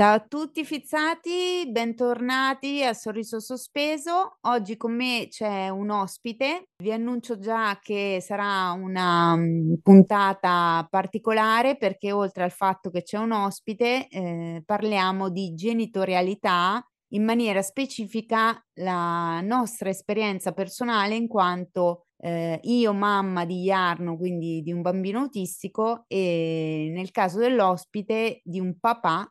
Ciao a tutti fizzati, bentornati a Sorriso Sospeso. Oggi con me c'è un ospite. Vi annuncio già che sarà una um, puntata particolare perché oltre al fatto che c'è un ospite, eh, parliamo di genitorialità in maniera specifica la nostra esperienza personale in quanto eh, io mamma di Jarno, quindi di un bambino autistico e nel caso dell'ospite di un papà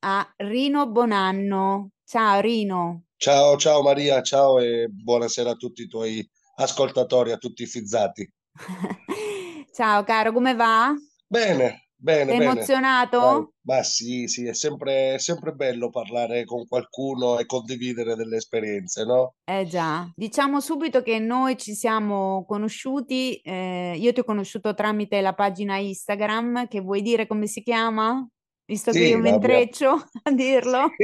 a Rino Bonanno. Ciao Rino. Ciao, ciao Maria, ciao e buonasera a tutti i tuoi ascoltatori, a tutti i fizzati. ciao caro, come va? Bene, bene. Sei bene. emozionato? Ma sì, sì, è sempre, è sempre bello parlare con qualcuno e condividere delle esperienze, no? Eh già, diciamo subito che noi ci siamo conosciuti, eh, io ti ho conosciuto tramite la pagina Instagram, che vuoi dire come si chiama? Visto che Sì, io mi la mia, intreccio a dirlo.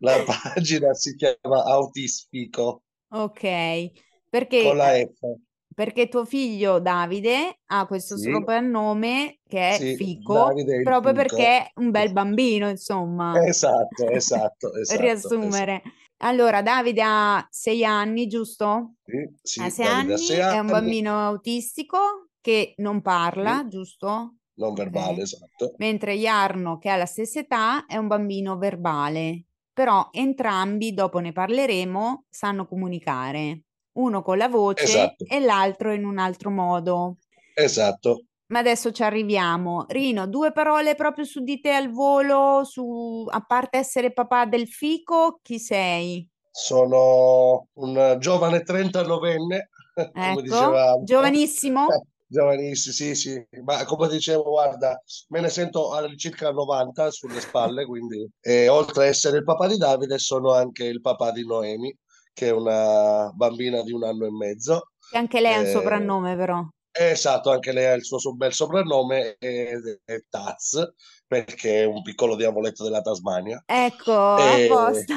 la pagina si chiama Autispico Ok, con perché, la eh, F. perché tuo figlio Davide ha questo Sì, soprannome che è sì, Fico, proprio Fico. perché è un bel bambino, insomma, Esatto, esatto, per esatto, esatto. riassumere. Allora, Davide ha sei anni, giusto? Sì, Ha sì, sei Davide ha sei anni, è un anni, bambino autistico che non parla, giusto? Non verbale, Ok. esatto. Mentre Jarno, che ha la stessa età, è un bambino verbale. Però entrambi, dopo ne parleremo, sanno comunicare. Uno con la voce Esatto, e l'altro in un altro modo. esatto. Ma adesso ci arriviamo. Rino, due parole proprio su di te al volo, su, a parte essere papà del fico, chi sei? Sono un giovane 39enne, come Ecco, dicevamo. giovanissimo? Giovanissimo, sì, sì, ma come dicevo, guarda, me ne sento all'incirca 90 sulle spalle, quindi e oltre a essere il papà di Davide, sono anche il papà di Noemi, che è una bambina di un anno e mezzo. Che anche lei ha un Eh, soprannome, però. esatto, anche lei ha il suo bel soprannome, è, è Taz, perché è un piccolo diavoletto della Tasmania. Ecco, E- posto.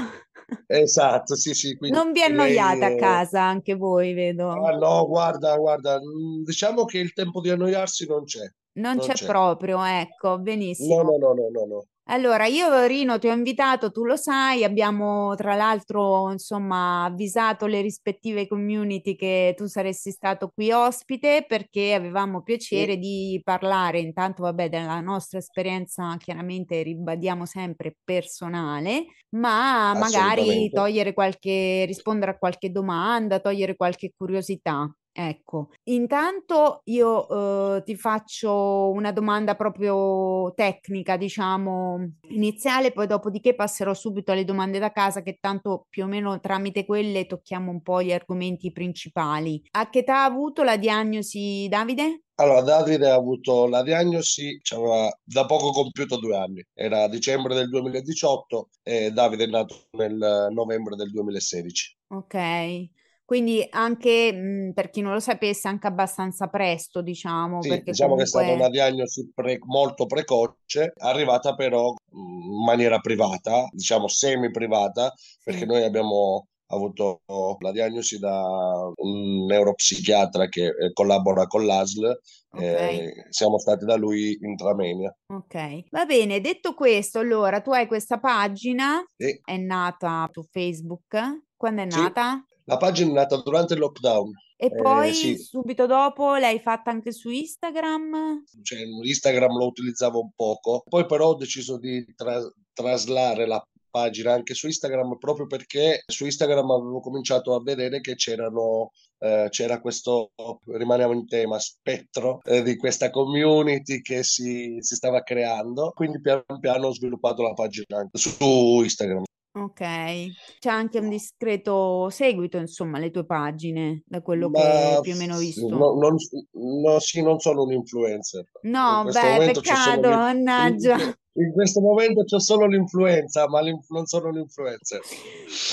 Esatto, sì, sì, quindi Non vi lei annoiate a è... casa, anche voi, vedo. Ah, no, guarda, guarda, mm, diciamo che il tempo di annoiarsi non c'è, Non non c'è c'è. proprio, ecco, No, benissimo. no, no, no, no, no. Allora, io Rino ti ho invitato, tu lo sai, abbiamo tra l'altro insomma avvisato le rispettive community che tu saresti stato qui ospite perché avevamo Sì, piacere di parlare. Intanto, vabbè, della nostra esperienza, chiaramente ribadiamo sempre personale, ma magari togliere qualche, rispondere a qualche domanda, togliere qualche curiosità. Ecco, intanto io eh, ti faccio una domanda proprio tecnica, diciamo, iniziale, poi dopodiché passerò subito alle domande da casa, che tanto più o meno tramite quelle tocchiamo un po' gli argomenti principali. A che età ha avuto la diagnosi, Davide? Allora, Davide ha avuto la diagnosi, c'aveva da poco compiuto due anni, era dicembre del 2018 e Davide è nato nel novembre del 2016. Ok, quindi anche mh, per chi non lo sapesse, anche abbastanza presto, diciamo, Sì, perché diciamo che è stata una comunque diagnosi pre- molto precoce, arrivata però mh, in maniera privata, diciamo semi-privata, perché sì, noi abbiamo avuto la diagnosi da un neuropsichiatra che eh, collabora con l'ASL, ok. eh, siamo stati da lui intramenia. Ok, va bene. Detto questo, allora tu hai questa pagina, E è nata su Facebook. Quando è sì, nata? La pagina è nata durante il lockdown. E Eh, poi sì, subito dopo l'hai fatta anche su Instagram? cioè, Instagram lo utilizzavo un poco, poi però ho deciso di tra- traslare la pagina anche su Instagram proprio perché su Instagram avevo cominciato a vedere che c'erano eh, c'era questo, rimaniamo in tema, spettro eh, di questa community che si, si stava creando, quindi piano piano ho sviluppato la pagina anche su Instagram. Ok, c'è anche un discreto seguito, insomma, le tue pagine, da quello che Ma più o meno ho visto. no- non, no, sì, non sono un influencer. In No, questo beh, peccato, l'in- in, mannaggia. in questo momento c'è solo l'influenza, ma l'inf- non sono un influencer.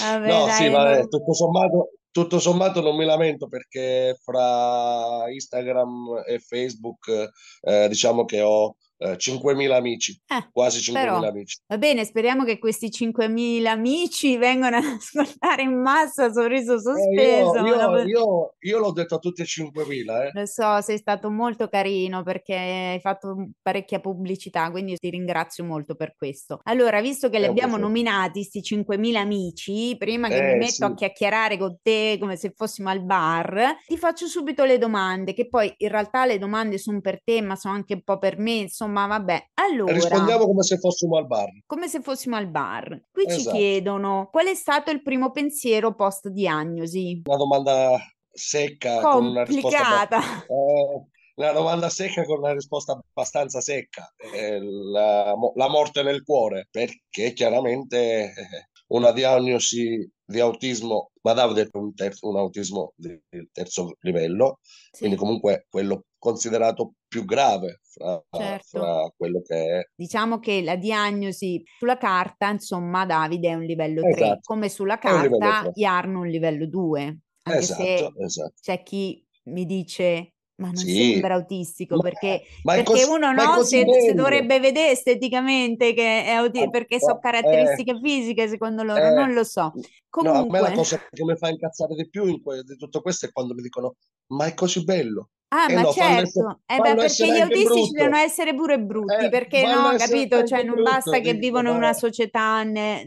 Vabbè, No, sì, dai, ma eh, no. tutto sommato, tutto sommato non mi lamento perché fra Instagram e Facebook eh, diciamo che ho eh, 5.000 amici, Eh, quasi però 5.000 amici. va bene, speriamo che questi 5.000 amici vengano ad ascoltare in massa Sorriso Eh, io, Sospeso. io, Lo io, io l'ho detto a tutti e 5.000, eh. lo so, sei stato molto carino perché hai fatto parecchia pubblicità, quindi ti ringrazio molto per questo. Allora, visto che li abbiamo nominati, sti 5.000 amici, prima che mi Eh metto a sì, chiacchierare con te come se fossimo al bar, ti faccio subito le domande, che poi in realtà le domande sono per te, ma sono anche un po' per me, insomma, vabbè. Allora. rispondiamo come se fossimo al bar. Come se fossimo al bar. Qui ci Esatto. chiedono qual è stato il primo pensiero post diagnosi? Una domanda secca con una Complicata. eh, una domanda secca con una risposta abbastanza secca. Eh, la, la morte nel cuore, perché chiaramente eh, una diagnosi di autismo, ma Davide è un, ter- un autismo di terzo livello, quindi Sì, comunque quello considerato più grave fra, certo. fra quello che è. Diciamo che la diagnosi sulla carta, insomma, Davide è un livello 3, Esatto, come sulla carta 3. Jarno un livello 2, anche Esatto, se esatto. c'è chi mi dice ma non Sì, sembra autistico ma, perché, ma perché così, uno no, se, se dovrebbe vedere esteticamente che è autistico, perché so Ah, Eh, caratteristiche fisiche secondo loro, non eh, lo so. no, a me la Comunque, cosa che mi fa incazzare di più in que- di tutto questo è quando mi dicono, ma è così bello. Ah, E ma no, essere, certo, eh beh, fallo perché essere gli autistici devono brutto. essere pure brutti, Eh, perché no, essere capito? Cioè, non basta brutto, che dico, vivono in una società ne-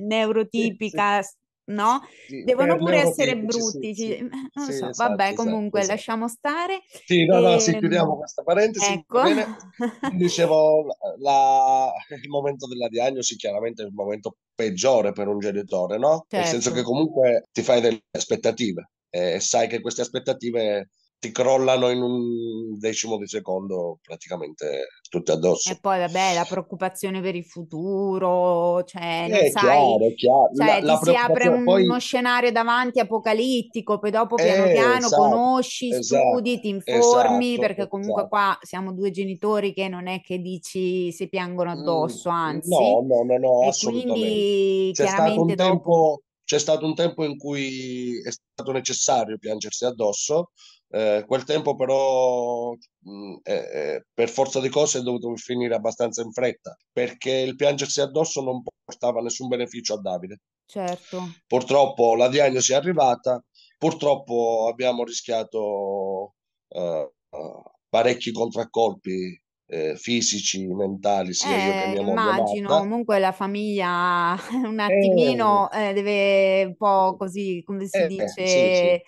sì, sì, neurotipica, s- no? sì, Devono per pure essere sì, brutti, sì, eh, non sì, so, vabbè, esatto, esatto, comunque esatto. lasciamo stare. Sì, no, no, sì, chiudiamo Ehm, questa parentesi, ecco, dicevo, la- il momento della diagnosi chiaramente è il momento peggiore per un genitore, no? Nel senso che certo. comunque ti fai delle aspettative e sai che queste aspettative ti crollano in un decimo di secondo praticamente tutte E addosso. poi, vabbè, la preoccupazione per il futuro, cioè, È sai, chiaro, chiaro. La, cioè, ti la si apre uno poi, scenario davanti apocalittico, poi dopo piano eh, piano esatto, conosci, esatto, studi, ti informi, esatto, perché comunque esatto. qua siamo due genitori che non è che dici si piangono Mm, addosso, anzi, No, no, no, no, e assolutamente. quindi C'è stato un dopo, tempo, c'è stato un tempo in cui è stato necessario piangersi addosso, eh, quel tempo però mm, eh, eh, per forza di cose è dovuto finire abbastanza in fretta, perché il piangersi addosso non portava nessun beneficio a Davide. certo. Purtroppo la diagnosi è arrivata, purtroppo abbiamo rischiato eh, eh, parecchi contraccolpi eh, fisici, mentali, sia io che Eh, mia moglie immagino, Marta. comunque la famiglia un Eh, attimino eh, deve un po' così, come si eh, dice, sì, sì.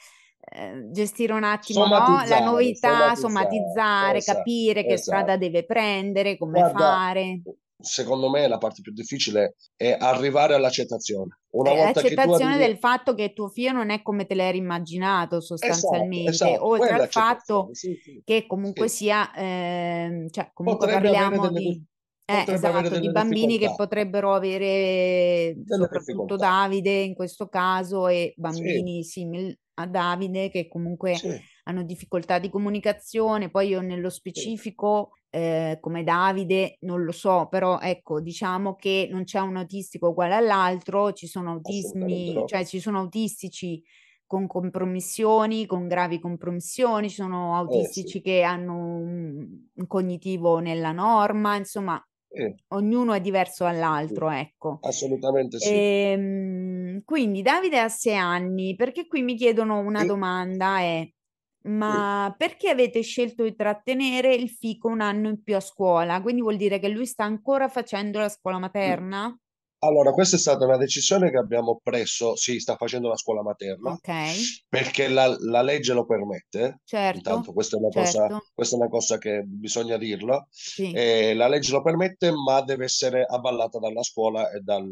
Eh, gestire un attimo, no? La novità, somatizzare, somatizzare, esatto, capire che strada esatto. deve prendere, come Guarda, fare. secondo me la parte più difficile è arrivare all'accettazione. Una Eh, volta che tu accettazione arrivi... del fatto che tuo figlio non è come te l'hai immaginato Esatto, sostanzialmente, esatto, oltre quella è al fatto sì, sì, che comunque sì. sia, ehm, cioè comunque Potrebbe parliamo delle, di, eh, esatto, di bambini che potrebbero avere, delle soprattutto difficoltà. Davide in questo caso, e Sì, bambini simili a Davide che comunque sì, hanno difficoltà di comunicazione. Poi io nello sì, specifico, eh, come Davide, non lo so, però ecco, diciamo che non c'è un autistico uguale all'altro, ci sono autismi, no. cioè ci sono autistici con compromissioni, con gravi compromissioni, ci sono Eh sì, autistici che hanno un cognitivo nella norma, insomma, eh, ognuno è diverso sì, dall'altro, ecco. assolutamente sì. Ehm, quindi Davide ha sei anni, perché qui mi chiedono una E- domanda, è sì. ma perché avete scelto di trattenere il fico un anno in più a scuola? Quindi vuol dire che lui sta ancora facendo la scuola materna? Allora, questa è stata una decisione che abbiamo preso, sì, sta facendo la scuola materna, Ok, perché la, la legge lo permette, certo, intanto questa è una cosa, certo, questa è una cosa che bisogna dirlo, sì, Eh, la legge lo permette, ma deve essere avvallata dalla scuola e dal,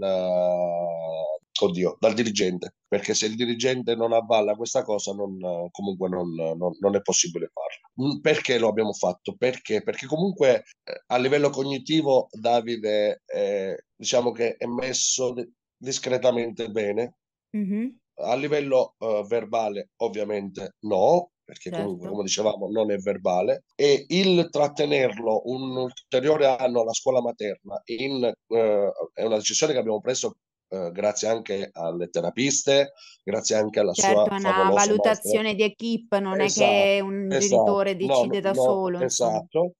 oddio, dal dirigente, perché se il dirigente non avvalla questa cosa, non, comunque non, non- non è possibile farla. Mm, Perché lo abbiamo fatto? Perché? Perché comunque eh, a livello cognitivo Davide, eh, diciamo che è messo, discretamente bene. Mhm, A livello eh, verbale, ovviamente no, perché comunque, certo. come dicevamo, non è verbale. E il trattenerlo un ulteriore anno alla scuola materna in, eh, è una decisione che abbiamo preso eh, grazie anche alle terapiste, grazie anche alla Certo, sua è una favolosa maestra. valutazione di equip, non è Esatto, che un esatto, genitore no, decide da no, solo, esatto.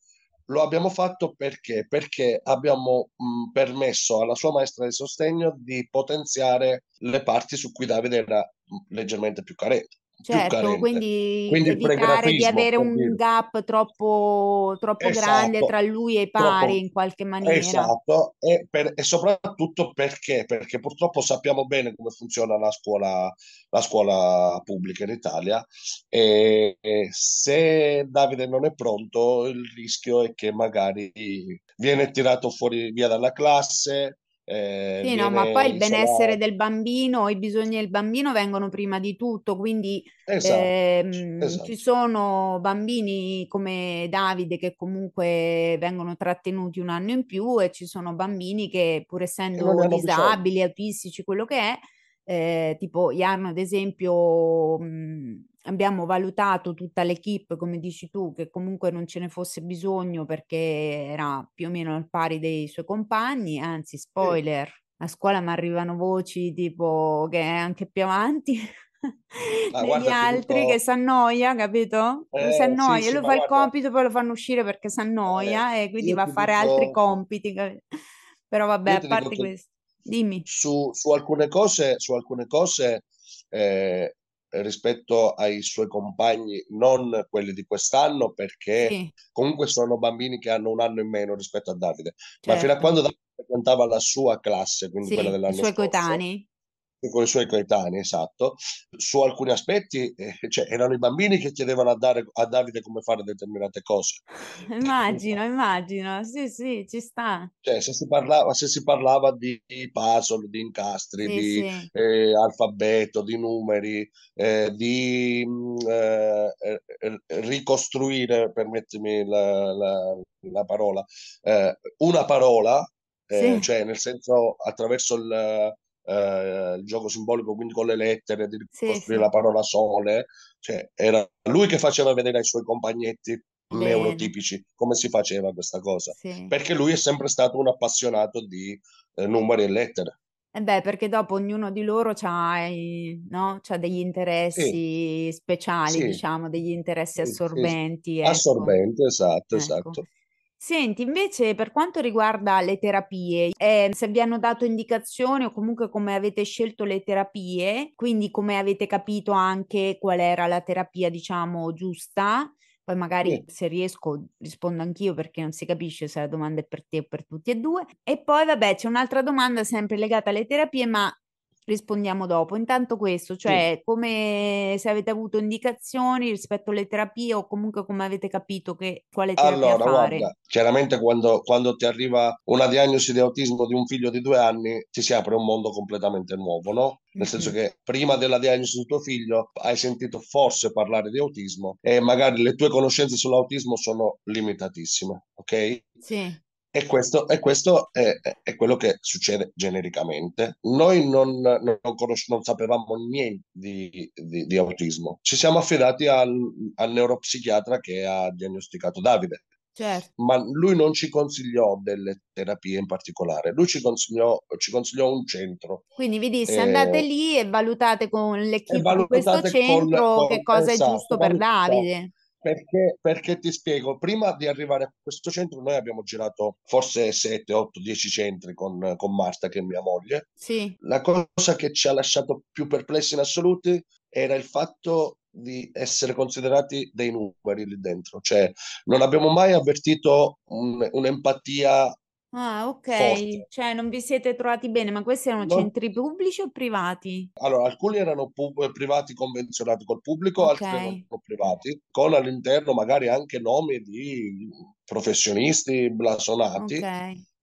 Lo abbiamo fatto perché? Perché abbiamo mh, permesso alla sua maestra di sostegno di potenziare le parti su cui Davide era mh, leggermente più carente, Certo, quindi Quindi evitare di avere un dire. gap troppo, troppo grande Esatto, tra lui e i pari troppo. in qualche maniera. Esatto, e, per- e soprattutto perché? Perché purtroppo sappiamo bene come funziona la scuola, la scuola pubblica in Italia e, e se Davide non è pronto, il rischio è che magari viene tirato fuori via dalla classe, eh, Sì, no, ma poi il benessere isolato. del bambino, i bisogni del bambino vengono prima di tutto, quindi Esatto, ehm, ci esatto. sono bambini come Davide che comunque vengono trattenuti un anno in più e ci sono bambini che pur essendo disabili, autistici, quello che è, eh, tipo Jarno ad esempio, mh, abbiamo valutato tutta l'equipe, come dici tu, che comunque non ce ne fosse bisogno perché era più o meno al pari dei suoi compagni, anzi, spoiler, a scuola mi arrivano voci tipo che è anche più avanti Ma degli altri che dico, si annoia, capito? Lui si eh, sì, annoia, sì, lui fa il guarda, compito, poi lo fanno uscire perché si eh, annoia e quindi va a fare altri dico. compiti. capi- Però vabbè, a dico parte che questo, dimmi. su, su alcune cose, su alcune cose eh, rispetto ai suoi compagni, non quelli di quest'anno, perché Sì, comunque sono bambini che hanno un anno in meno rispetto a Davide, ma fino a certo. quando Davide frequentava la sua classe, quindi quella Sì, i dell'anno scorso, coetanei. Con i suoi coetanei, esatto, su alcuni aspetti, eh, cioè, erano i bambini che chiedevano a, dare- a Davide come fare determinate cose. Immagino, immagino. Sì, sì, ci sta. Cioè, se si parlava, se si parlava di puzzle, di incastri, Sì, di sì, eh, alfabeto, di numeri, eh, di mh, eh, eh, ricostruire, permettimi la, la- la parola, eh, una parola, eh, sì, cioè nel senso attraverso il, eh, il gioco simbolico, quindi con le lettere, di sì, ricostruire sì. la parola sole, cioè era lui che faceva vedere ai suoi compagnetti Bene, neurotipici come si faceva questa cosa sì. perché lui è sempre stato un appassionato di eh, numeri e lettere. E beh, perché dopo ognuno di loro ha, no? Degli Sì, interessi speciali, sì, diciamo, degli interessi sì, sì. assorbenti, ecco. Assorbente, esatto, Ecco. esatto. Senti, invece per quanto riguarda le terapie, eh, se vi hanno dato indicazioni o comunque come avete scelto le terapie, quindi come avete capito anche qual era la terapia, diciamo, giusta, poi magari Sì. se riesco rispondo anch'io perché non si capisce se la domanda è per te o per tutti e due. E poi vabbè, c'è un'altra domanda sempre legata alle terapie, ma rispondiamo dopo. Intanto questo, Sì. cioè come se avete avuto indicazioni rispetto alle terapie o comunque come avete capito che quale terapia Allora, fare. guarda, chiaramente quando, quando ti arriva una diagnosi di autismo di un figlio di due anni, ti si apre un mondo completamente nuovo, no? Nel senso che prima della diagnosi di tuo figlio hai sentito forse parlare di autismo e magari le tue conoscenze sull'autismo sono limitatissime, ok? Sì, E questo, e questo è, è quello che succede genericamente. Noi non, non, conosce- non sapevamo niente di, di- di autismo. Ci siamo affidati al, al neuropsichiatra che ha diagnosticato Davide, certo. ma lui non ci consigliò delle terapie in particolare. Lui ci consigliò, ci consigliò un centro Quindi vi disse andate eh, lì e valutate con l'equipe di questo centro che col- cosa è esatto, giusto per. Davide. Perché, perché ti spiego, prima di arrivare a questo centro noi abbiamo girato forse 7, 8, 10 centri con, con Marta, che è mia moglie. Sì, La cosa che ci ha lasciato più perplessi in assoluti era il fatto di essere considerati dei numeri lì dentro, cioè non abbiamo mai avvertito un- un'empatia ah, forte. ok, cioè non vi siete trovati bene, ma questi erano Non- centri pubblici o privati? Allora, alcuni erano pub- privati convenzionati col pubblico, Ok, altri erano privati, con all'interno magari anche nomi di professionisti ok. blasonati,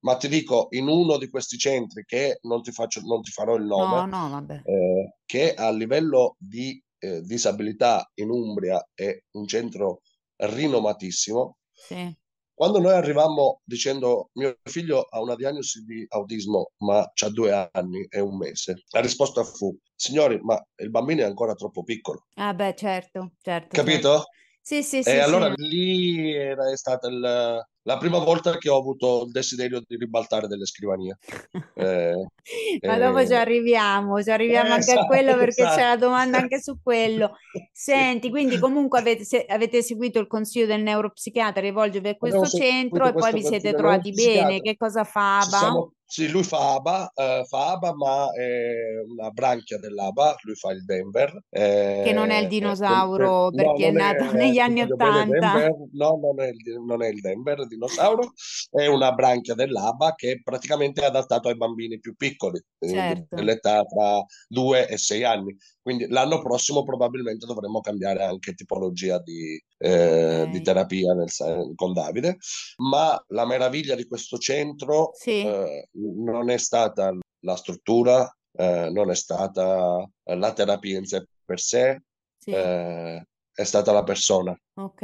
ma ti dico, in uno di questi centri, che non ti faccio, non ti farò il No, nome, no, vabbè. eh, che a livello di eh, disabilità in Umbria è un centro rinomatissimo, Sì, Quando noi arrivammo dicendo mio figlio ha una diagnosi di autismo, ma ha due anni e un mese, la risposta fu: Signori, ma il bambino è ancora troppo piccolo. Ah, beh, certo, certo. Capito? certo. Sì, sì, E sì, allora sì. lì era stata il- la prima volta che ho avuto il desiderio di ribaltare delle scrivanie. Eh, Ma dopo ci eh, arriviamo, ci arriviamo anche a esatto, quello perché c'è la esatto. domanda anche su quello. Senti, quindi comunque avete, se- avete seguito il consiglio del neuropsichiatra rivolgervi a Abbiamo questo centro seguito e poi vi siete trovati bene. Che cosa fa Ci siamo, sì, lui fa ABA, eh, fa ABA, ma è una branchia dell'ABA, lui fa il Denver. Che non è il eh, dinosauro no, perché è non nato è, negli ti anni Ottanta. No, non è il, non è il Denver, il dinosauro, è una branchia dell'ABA che praticamente è adattato ai bambini più piccoli, eh, Certo, dell'età tra 2 e 6 anni. Quindi l'anno prossimo probabilmente dovremo cambiare anche tipologia di, eh, di terapia nel con Davide, ma la meraviglia di questo centro Sì, eh, non è stata la struttura, eh, non è stata la terapia in sé per sé, sì, eh, è stata la persona. ok.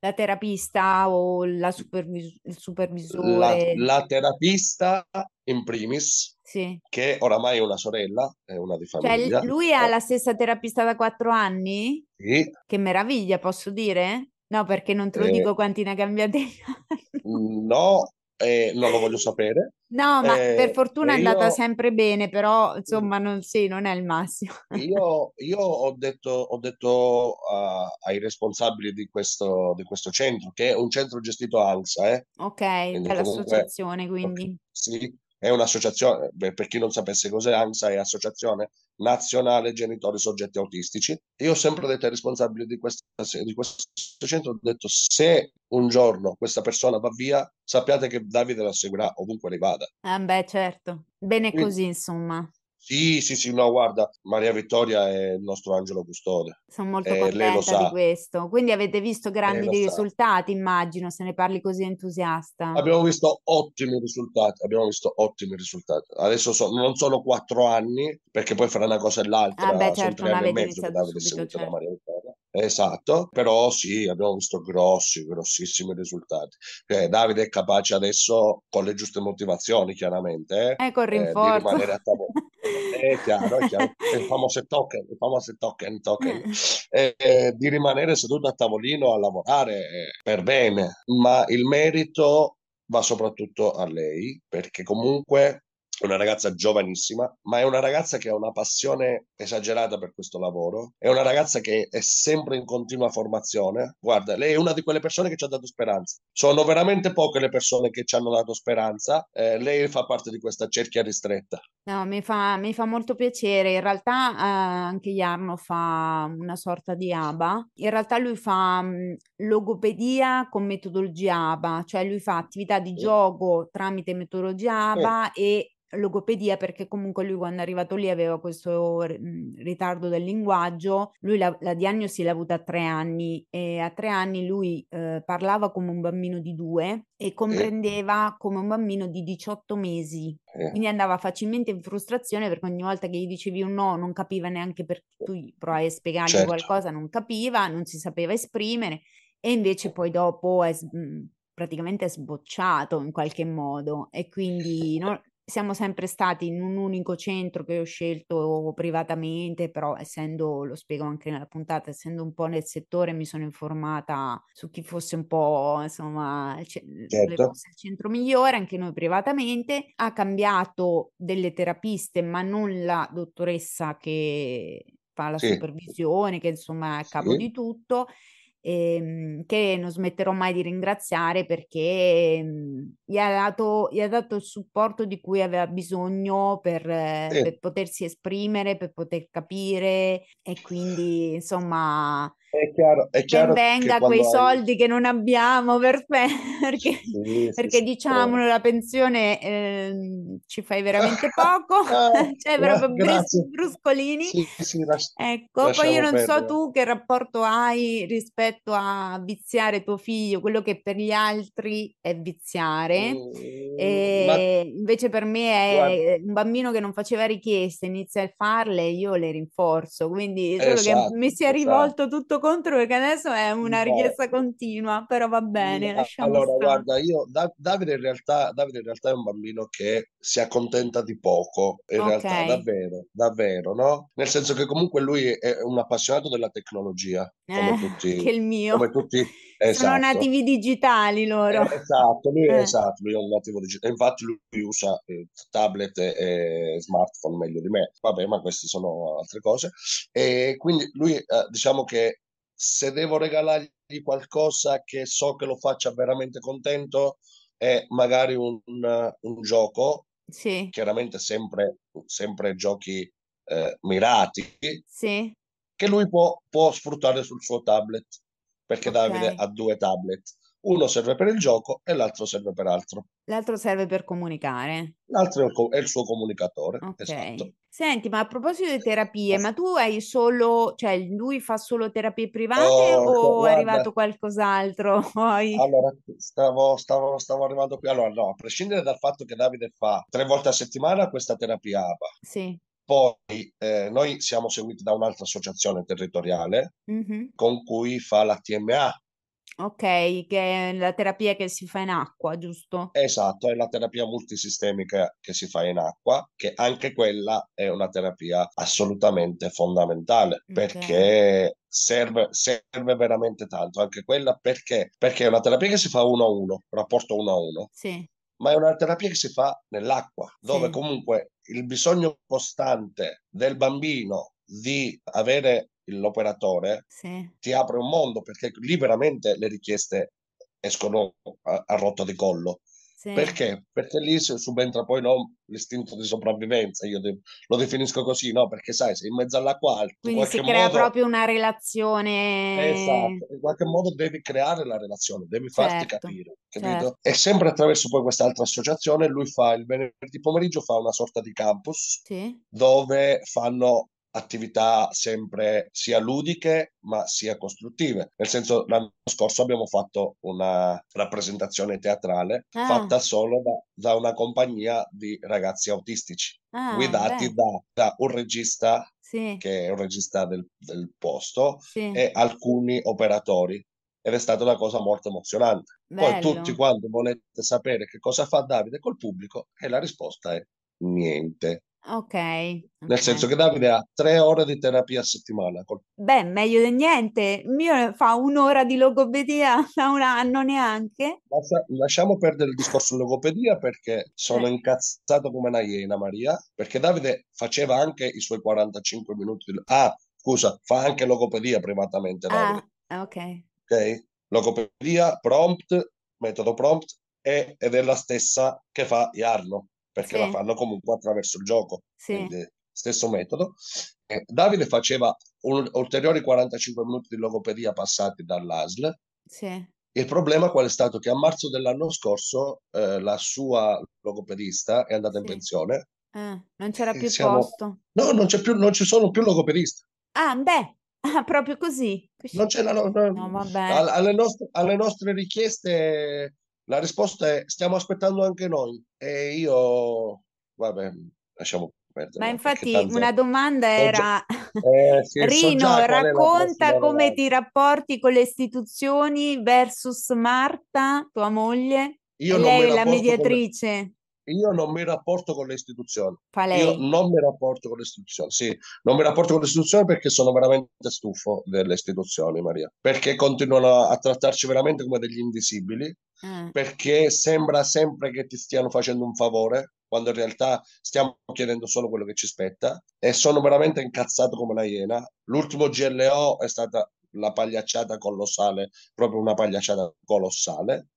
La terapista o la supervis- il La, supervisore? la terapista in primis, Sì. che oramai è una sorella, è una di Cioè, famiglia, lui ha eh, la stessa terapista da quattro anni? sì, Che meraviglia, posso dire? No, perché non te lo eh, dico quanti ne ha cambiati no, eh, non lo voglio sapere. No, ma per Eh, fortuna e è andata io, sempre bene, però insomma, non, sì, non è il massimo. io, io ho detto, ho detto a- ai responsabili di questo, di questo centro, che è un centro gestito ANSA, eh, Ok, dall'associazione, quindi. sì, è un'associazione, per chi non sapesse cos'è ANSA, è Associazione Nazionale Genitori Soggetti Autistici. Io ho sempre detto ai responsabili di, questa, di questo centro, ho detto se un giorno questa persona va via, sappiate che Davide la seguirà ovunque lei vada. Ah, beh, certo. Bene Quindi, così, insomma. Sì, sì, sì, no, guarda, Maria Vittoria è il nostro angelo custode, Sono molto e lo contenta di questo. Quindi avete visto grandi sa. risultati, immagino, se ne parli così entusiasta. Abbiamo visto ottimi risultati, abbiamo visto ottimi risultati. Adesso so- non sono quattro anni, perché poi fra una cosa e Ah, beh, l'altra certo, non avete iniziato subito, certo. Maria Vittoria. Esatto, però sì, abbiamo visto grossi, grossissimi risultati. Eh, Davide è capace adesso, con le giuste motivazioni, chiaramente, Ecco il eh, eh, di rinforzo. rimanere a tavola. È chiaro, è chiaro. Le famose token, le famose token, token. Eh, eh, di rimanere seduto a tavolino a lavorare eh, per bene, ma il merito va soprattutto a lei, perché comunque è una ragazza giovanissima, ma è una ragazza che ha una passione esagerata per questo lavoro, è una ragazza che è sempre in continua formazione. Guarda, lei è una di quelle persone che ci ha dato speranza. Sono veramente poche le persone che ci hanno dato speranza, eh, lei fa parte di questa cerchia ristretta. No, mi fa, mi fa molto piacere. In realtà eh, anche Jarno fa una sorta di ABA. In realtà lui fa mh, logopedia con metodologia ABA, cioè lui fa attività di gioco tramite metodologia ABA e logopedia perché comunque lui quando è arrivato lì aveva questo mh, ritardo del linguaggio. Lui la, la diagnosi l'ha avuta a tre anni e a tre anni lui eh, parlava come un bambino di due e comprendeva come un bambino di 18 mesi. Sì, Quindi andava facilmente in frustrazione perché ogni volta che gli dicevi un no non capiva neanche perché tu provavi a spiegargli certo. qualcosa, non capiva, non si sapeva esprimere e invece poi dopo è s- mh, praticamente è sbocciato in qualche modo e quindi no- siamo sempre stati in un unico centro che ho scelto privatamente, però essendo, lo spiego anche nella puntata, essendo un po' nel settore mi sono informata su chi fosse un po', insomma, quale Certo, il centro migliore, anche noi privatamente. Ha cambiato delle terapiste, ma non la dottoressa che fa la sì, supervisione, che insomma è a capo sì, di tutto ehm, che non smetterò mai di ringraziare perché ehm, gli ha dato, gli ha dato il supporto di cui aveva bisogno per, eh, sì. per potersi esprimere, per poter capire e quindi insomma È chiaro, è chiaro che venga quei hai... soldi che non abbiamo per perché, Sì, sì, perché sì. diciamolo la pensione ehm, ci fai veramente poco, cioè proprio bruscolini. Sì, sì, Ecco, poi io non so perdere. tu che rapporto hai rispetto a viziare tuo figlio, quello che per gli altri è viziare, Mm, ma e invece per me guarda, è un bambino che non faceva richieste, inizia a farle, io le rinforzo, quindi che mi esatto, si è esatto. rivolto tutto punto contro perché adesso è una richiesta continua, però va bene, lasciamo allora, stare. guarda, io Da- Davide in realtà, Davide in realtà è un bambino che si accontenta di poco, in realtà, Ok, davvero, davvero, no? Nel senso che comunque lui è un appassionato della tecnologia, eh, come che tutti, il mio. come tutti, Sono esatto. nativi digitali loro. Eh, esatto, lui Eh, esatto, lui è un nativo digitale. Infatti lui usa eh, tablet e, e smartphone meglio di me. Vabbè, ma queste sono altre cose. E quindi lui, eh, diciamo che se devo regalargli qualcosa che so che lo faccia veramente contento, è magari un, un gioco, sì, chiaramente sempre, sempre giochi eh, mirati, sì, che lui può, può sfruttare sul suo tablet, perché Davide ok. ha due tablet. Uno serve per il gioco e l'altro serve per altro. L'altro serve per comunicare. L'altro è il, è suo comunicatore, Ok. esatto. Senti, ma a proposito di terapie, ma tu hai solo, cioè lui fa solo terapie private Oh, o è guarda, arrivato qualcos'altro poi? allora stavo, stavo, stavo arrivando qui. Allora, no, a prescindere dal fatto che Davide fa tre volte a settimana questa terapia APA, Sì. Poi eh, noi siamo seguiti da un'altra associazione territoriale Mhm. con cui fa la TMA, Ok, che è la terapia che si fa in acqua, giusto? Esatto, è la terapia multisistemica che si fa in acqua, che anche quella è una terapia assolutamente fondamentale Ok, perché serve, serve veramente tanto. Anche quella perché? Perché è una terapia che si fa uno a uno, rapporto uno a uno, sì, ma è una terapia che si fa nell'acqua, dove sì, comunque il bisogno costante del bambino di avere l'operatore sì, ti apre un mondo perché lì veramente le richieste escono a, a rotta di collo. Sì. Perché? Perché lì subentra poi no, l'istinto di sopravvivenza, io de- lo definisco così, no? Perché sai, sei in mezzo all'acqua Quindi si crea modo, proprio una relazione, esatto, in qualche modo devi creare la relazione, devi farti certo, capire, certo? E sempre attraverso poi quest'altra associazione, lui fa il venerdì pomeriggio, fa una sorta di campus sì, dove fanno attività sempre sia ludiche ma sia costruttive. Nel senso, l'anno scorso abbiamo fatto una rappresentazione teatrale ah, fatta solo da, da una compagnia di ragazzi autistici, ah, guidati da, da un regista sì, che è un regista del, del posto sì, e alcuni operatori. Ed è stata una cosa molto emozionante. Poi tutti bello, quando volete sapere che cosa fa Davide col pubblico, e la risposta è niente. Ok, Nel senso che Davide ha tre ore di terapia a settimana. Beh, meglio di niente. Il mio fa un'ora di logopedia da un anno neanche. Lascia- Lasciamo perdere il discorso logopedia perché sono Eh, incazzato come una iena, Maria, perché Davide faceva anche i suoi 45 minuti di... Ah, scusa, fa anche logopedia privatamente, ah, Davide, ok. ok? Logopedia, prompt, metodo prompt, e- ed è la stessa che fa Jarno, perché la Sì, fanno comunque attraverso il gioco, sì, quindi stesso metodo. Eh, Davide faceva un- ulteriori 45 minuti di logopedia passati dall'ASL sì. il problema qual è stato? Che a marzo dell'anno scorso eh, la sua logopedista è andata in Sì. pensione Ah, non c'era più siamo... posto. No, non c'è più, non ci sono più logopedisti. Ah, beh, ah, proprio così. Non c'è la, no- no- No, alle, nostre, alle nostre richieste la risposta è stiamo aspettando anche noi. E io, vabbè, lasciamo Ma perdere, perché infatti tanto una domanda so era, eh, sì, so Rino, la racconta come ti rapporti con le istituzioni versus Marta, tua moglie. Io mi lei la mediatrice? Io non mi rapporto con le istituzioni. Fa Io non mi rapporto con le istituzioni, sì, non mi rapporto con le istituzioni perché sono veramente stufo delle istituzioni, Maria, perché continuano a trattarci veramente come degli invisibili, Ah, perché sembra sempre che ti stiano facendo un favore, quando in realtà stiamo chiedendo solo quello che ci spetta, e sono veramente incazzato come una iena. L'ultimo GLO è stata la pagliacciata colossale, proprio una pagliacciata colossale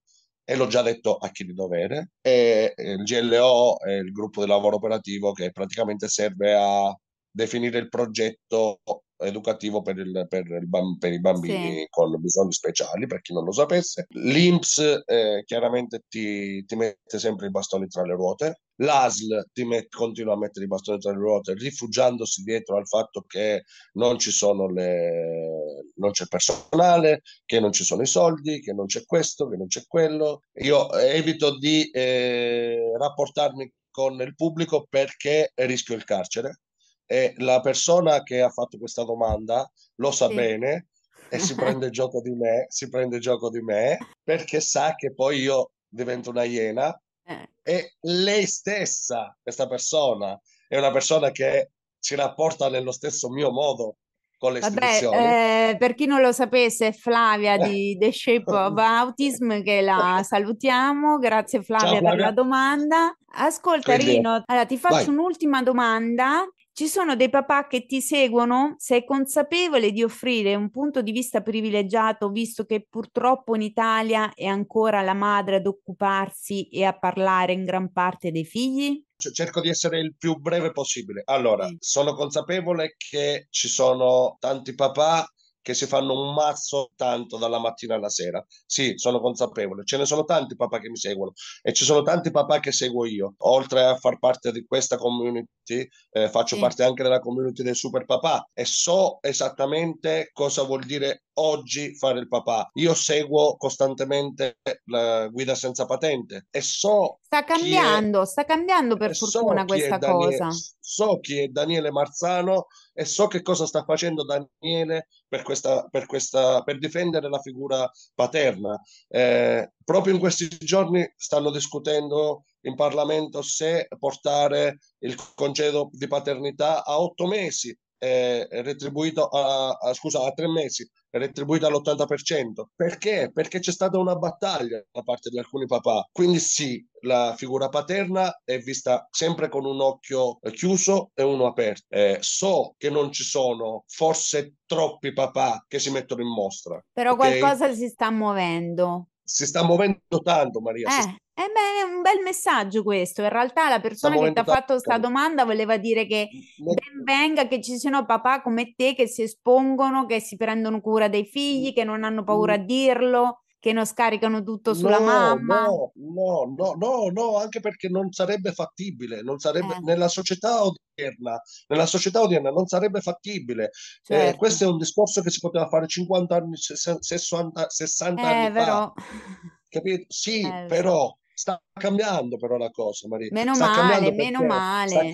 e l'ho già detto a chi di dovere, e il GLO è il gruppo di lavoro operativo che praticamente serve a definire il progetto educativo per, il- per il per i sì, bambini con bisogni speciali, per chi non lo sapesse. L'INPS eh, chiaramente ti, ti mette sempre i bastoni tra le ruote, l'ASL ti met- continua a mettere i bastoni tra le ruote, rifugiandosi dietro al fatto che non ci sono le... non c'è personale, che non ci sono i soldi, che non c'è questo, che non c'è quello. Io evito di eh, rapportarmi con il pubblico perché rischio il carcere e la persona che ha fatto questa domanda lo sa sì. bene e si prende gioco di me, si prende gioco di me perché sa che poi io divento una iena Eh. e lei stessa, questa persona, è una persona che si rapporta nello stesso mio modo con le Vabbè, eh, per chi non lo sapesse, Flavia di The Shape of Autism, che la salutiamo. Grazie Flavia Ciao per la Flavia. domanda. Ascolta Rino, allora ti vai. faccio un'ultima domanda. Ci sono dei papà che ti seguono? Sei consapevole di offrire un punto di vista privilegiato, visto che purtroppo in Italia è ancora la madre ad occuparsi e a parlare in gran parte dei figli? Cerco di essere il più breve possibile. Allora, sono consapevole che ci sono tanti papà che si fanno un mazzo tanto dalla mattina alla sera. Sì, sono consapevole. Ce ne sono tanti papà che mi seguono e ci sono tanti papà che seguo io. Oltre a far parte di questa community, eh, faccio Sì. parte anche della community dei super papà e so esattamente cosa vuol dire oggi fare il papà. Io seguo costantemente la guida senza patente e so Sta chi è cambiando, sta cambiando per so fortuna è questa Daniele, cosa. so chi è Daniele Marzano e so che cosa sta facendo Daniele per questa, per questa, per difendere la figura paterna. Eh, proprio in questi giorni stanno discutendo in Parlamento se portare il congedo di paternità a otto mesi, eh, retribuito a, a- scusa, a tre mesi, retribuito all'80%. Perché? Perché c'è stata una battaglia da parte di alcuni papà. Quindi sì, la figura paterna è vista sempre con un occhio chiuso e uno aperto. Eh, so che non ci sono forse troppi papà che si mettono in mostra, Però ok? qualcosa si sta muovendo. Si sta muovendo tanto, Maria. Eh, eh beh, è un bel messaggio questo. In realtà la persona che ti ha fatto questa domanda voleva dire che ben venga che ci siano papà come te che si espongono, che si prendono cura dei figli, che non hanno paura a dirlo, che non scaricano tutto sulla No, mamma. no, no, no, no, no, anche perché non sarebbe fattibile, non sarebbe, Eh, nella società odierna, nella società odierna non sarebbe fattibile. Eh, certo. questo è un discorso che si poteva fare 50 anni, 60, 60 Eh, anni fa, però, capito? Sì, eh, però sta cambiando però la cosa, Maria. Meno Sta male, meno male.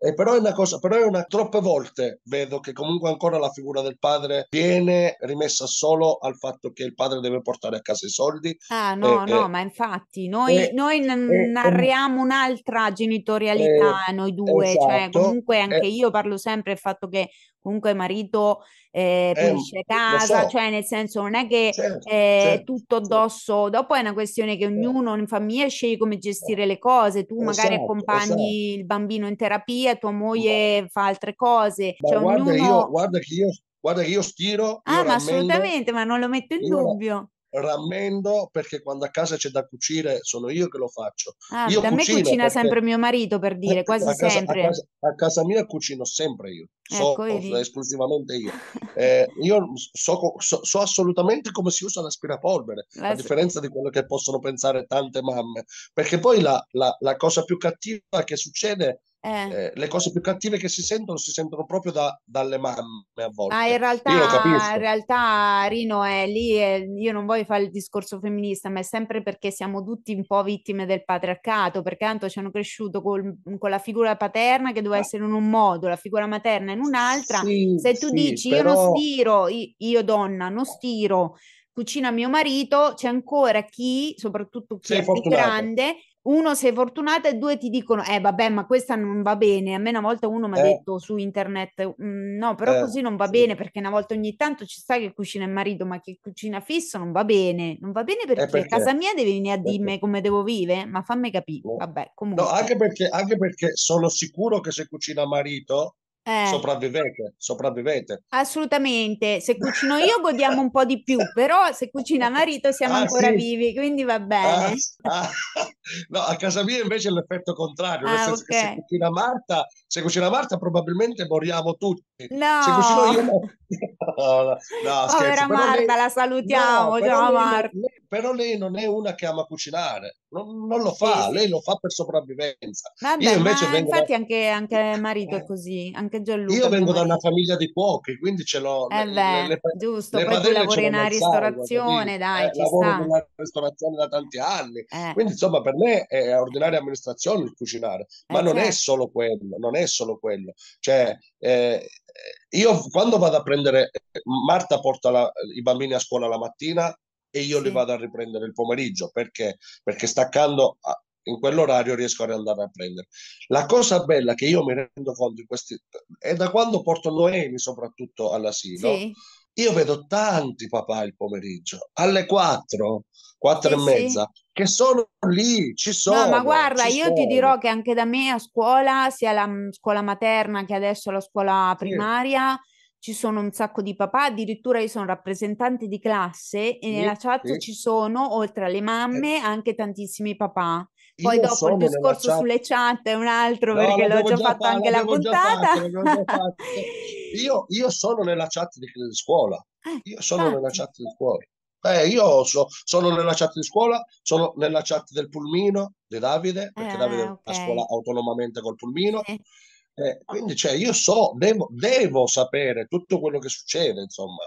Eh, però è una cosa, però è una, troppe volte vedo che comunque ancora la figura del padre viene rimessa solo al fatto che il padre deve portare a casa i soldi Ah, no, e, no, e- ma infatti noi, e- noi e- narriamo un'altra genitorialità, eh, noi due, cioè esatto, comunque anche eh, io parlo sempre del fatto che comunque marito eh, eh, pulisce lo casa, so, cioè nel senso non è che certo, è certo, tutto certo, addosso, dopo è una questione che certo, ognuno in famiglia sceglie come gestire le cose, tu magari esatto, esatto. accompagni il bambino in terapia, tua Ma, moglie fa altre cose, ma cioè guarda, io, ognuno... guarda che io, guarda che io stiro, Ah, io ma rammendo, assolutamente, ma non lo metto in io dubbio. Rammendo perché quando a casa c'è da cucire sono io che lo faccio. Ah, Io da me cucina sempre mio marito per dire, quasi a casa, a sempre. casa, a casa mia cucino sempre io, Ecco, so vedi? esclusivamente io. Eh, io so, so- so assolutamente come si usa l'aspirapolvere, La a differenza di quello che possono pensare tante mamme, perché poi la, la- la cosa più cattiva che succede, eh. eh, le cose più cattive che si sentono, si sentono proprio da- dalle mamme a Ah, in volte. Io lo realtà, in realtà Rino è lì, è- io non voglio fare il discorso femminista, ma è sempre perché siamo tutti un po' vittime del patriarcato, perché tanto ci hanno cresciuto col- con la figura paterna che doveva Ma- essere in un modo, la figura materna in un'altra. Sì, Se tu sì, dici io non però stiro, io donna non stiro, cucina mio marito, c'è ancora chi, soprattutto chi sei è più grande, uno sei fortunata e due ti dicono, eh vabbè, ma questa non va bene. A me una volta uno mi ha Eh, detto su internet, "Mm, no, però eh, così non va sì. bene perché una volta ogni tanto ci sta che cucina il marito, ma che cucina fisso non va bene. Non va bene E perché a casa perché? mia devi venire a Perché? dirmi come devo vivere, ma fammi capire. No, Vabbè, No, comunque, anche perché, anche perché sono sicuro che se cucina marito eh. sopravvivete, sopravvivete. Assolutamente, se cucino io godiamo un po' di più, però se cucina marito siamo Ah, ancora sì. vivi, quindi va Ah, bene. ah, no, a casa mia invece è l'effetto contrario, nel Ah, senso che se cucina Marta, se cucina Marta probabilmente moriamo tutti. Se cucino io No, no. No, no, no, scherzo, povera però lei, Marta, la no, salutiamo, però lei, non, Marta. lei- però lei non è una che ama cucinare, non, non lo fa, sì. lei lo fa per sopravvivenza. Io Vabbè, invece ma vengo da, infatti anche, anche marito è eh, così, anche io Gianluca, mio vengo da una famiglia di cuochi, quindi ce l'ho, Eh le, le, beh, le, pa- giusto, le poi tu lavori sangue, capito? ristorazione, dai, Eh, ci lavoro sta. nella ristorazione da tanti anni, Eh, quindi insomma per me è ordinaria amministrazione il cucinare, ma eh non è certo. solo quello, non è solo quello. Cioè, eh, io quando vado a prendere, Marta porta la, i bambini a scuola la mattina e io sì. li vado a riprendere il pomeriggio perché, perché staccando in quell'orario riesco ad andare a prendere. La cosa bella che io mi rendo conto in questi, è da quando porto Noemi soprattutto all'asilo, sì. io vedo tanti papà il pomeriggio, alle 4, 4 sì, e mezza, sì. che sono lì, ci sono. No, ma guarda, io sono. ti dirò che anche da me a scuola, sia la scuola materna che adesso la scuola primaria, ci sono un sacco di papà, addirittura io sono rappresentante di classe e nella chat ci sono, oltre alle mamme, eh. anche tantissimi papà. Poi io dopo il discorso chat... sulle chat è un altro no, perché l'ho già, fatto anche la puntata. Fatto, io, io, sono nella chat di, di scuola. Eh, io sono infatti. nella chat di scuola. Eh, io so, sono nella chat di scuola, sono nella chat del pulmino di Davide, perché eh, Davide okay. a scuola autonomamente col pulmino. Sì. Eh, quindi cioè, io so, devo, devo sapere tutto quello che succede, insomma,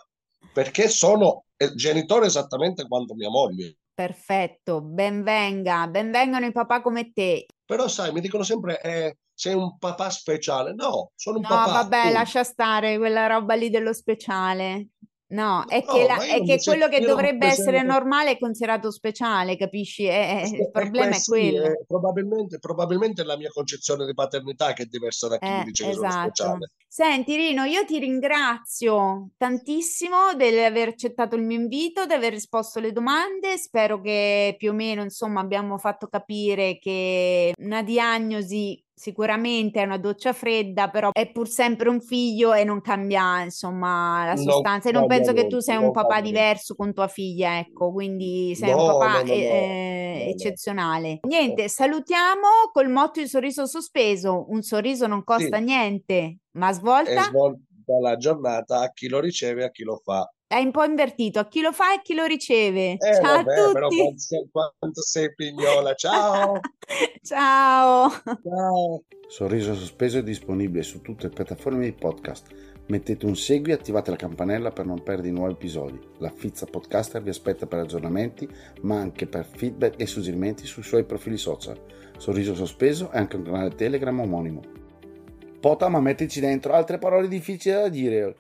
perché sono genitore esattamente quanto mia moglie. Perfetto, benvenga, benvengano i papà come te. Però sai, mi dicono sempre, eh, sei un papà speciale. No, sono un no, papà. No, vabbè, tu. lascia stare quella roba lì dello speciale. No, è no, che, la, è che quello che dovrebbe essere normale è considerato speciale, capisci? È, il problema è quello. È, probabilmente, probabilmente è la mia concezione di paternità che è diversa da chi eh, dice esatto. che sono esatto. speciale. Senti Rino, io ti ringrazio tantissimo di aver accettato il mio invito, di aver risposto alle domande. Spero che più o meno, insomma, abbiamo fatto capire che una diagnosi sicuramente è una doccia fredda, però è pur sempre un figlio e non cambia, insomma, la sostanza. e non penso che tu sei un papà diverso con tua figlia, ecco, quindi sei no, un papà no, no, eh, eccezionale. Niente, salutiamo col motto di sorriso sospeso. Un sorriso non costa sì. niente, ma svolta. È svolta la giornata a chi lo riceve e a chi lo fa. È un po' invertito, a chi lo fa e a chi lo riceve. Eh, Ciao vabbè, a tutti. Però quanto sei, quanto sei pignola. Ciao. Ciao. Ciao. Sorriso sospeso è disponibile su tutte le piattaforme di podcast. Mettete un segui e attivate la campanella per non perdere i nuovi episodi. La Fizza Podcaster vi aspetta per aggiornamenti, ma anche per feedback e suggerimenti sui suoi profili social. Sorriso sospeso è anche un canale Telegram omonimo. Pota, ma mettici dentro altre parole difficili da dire.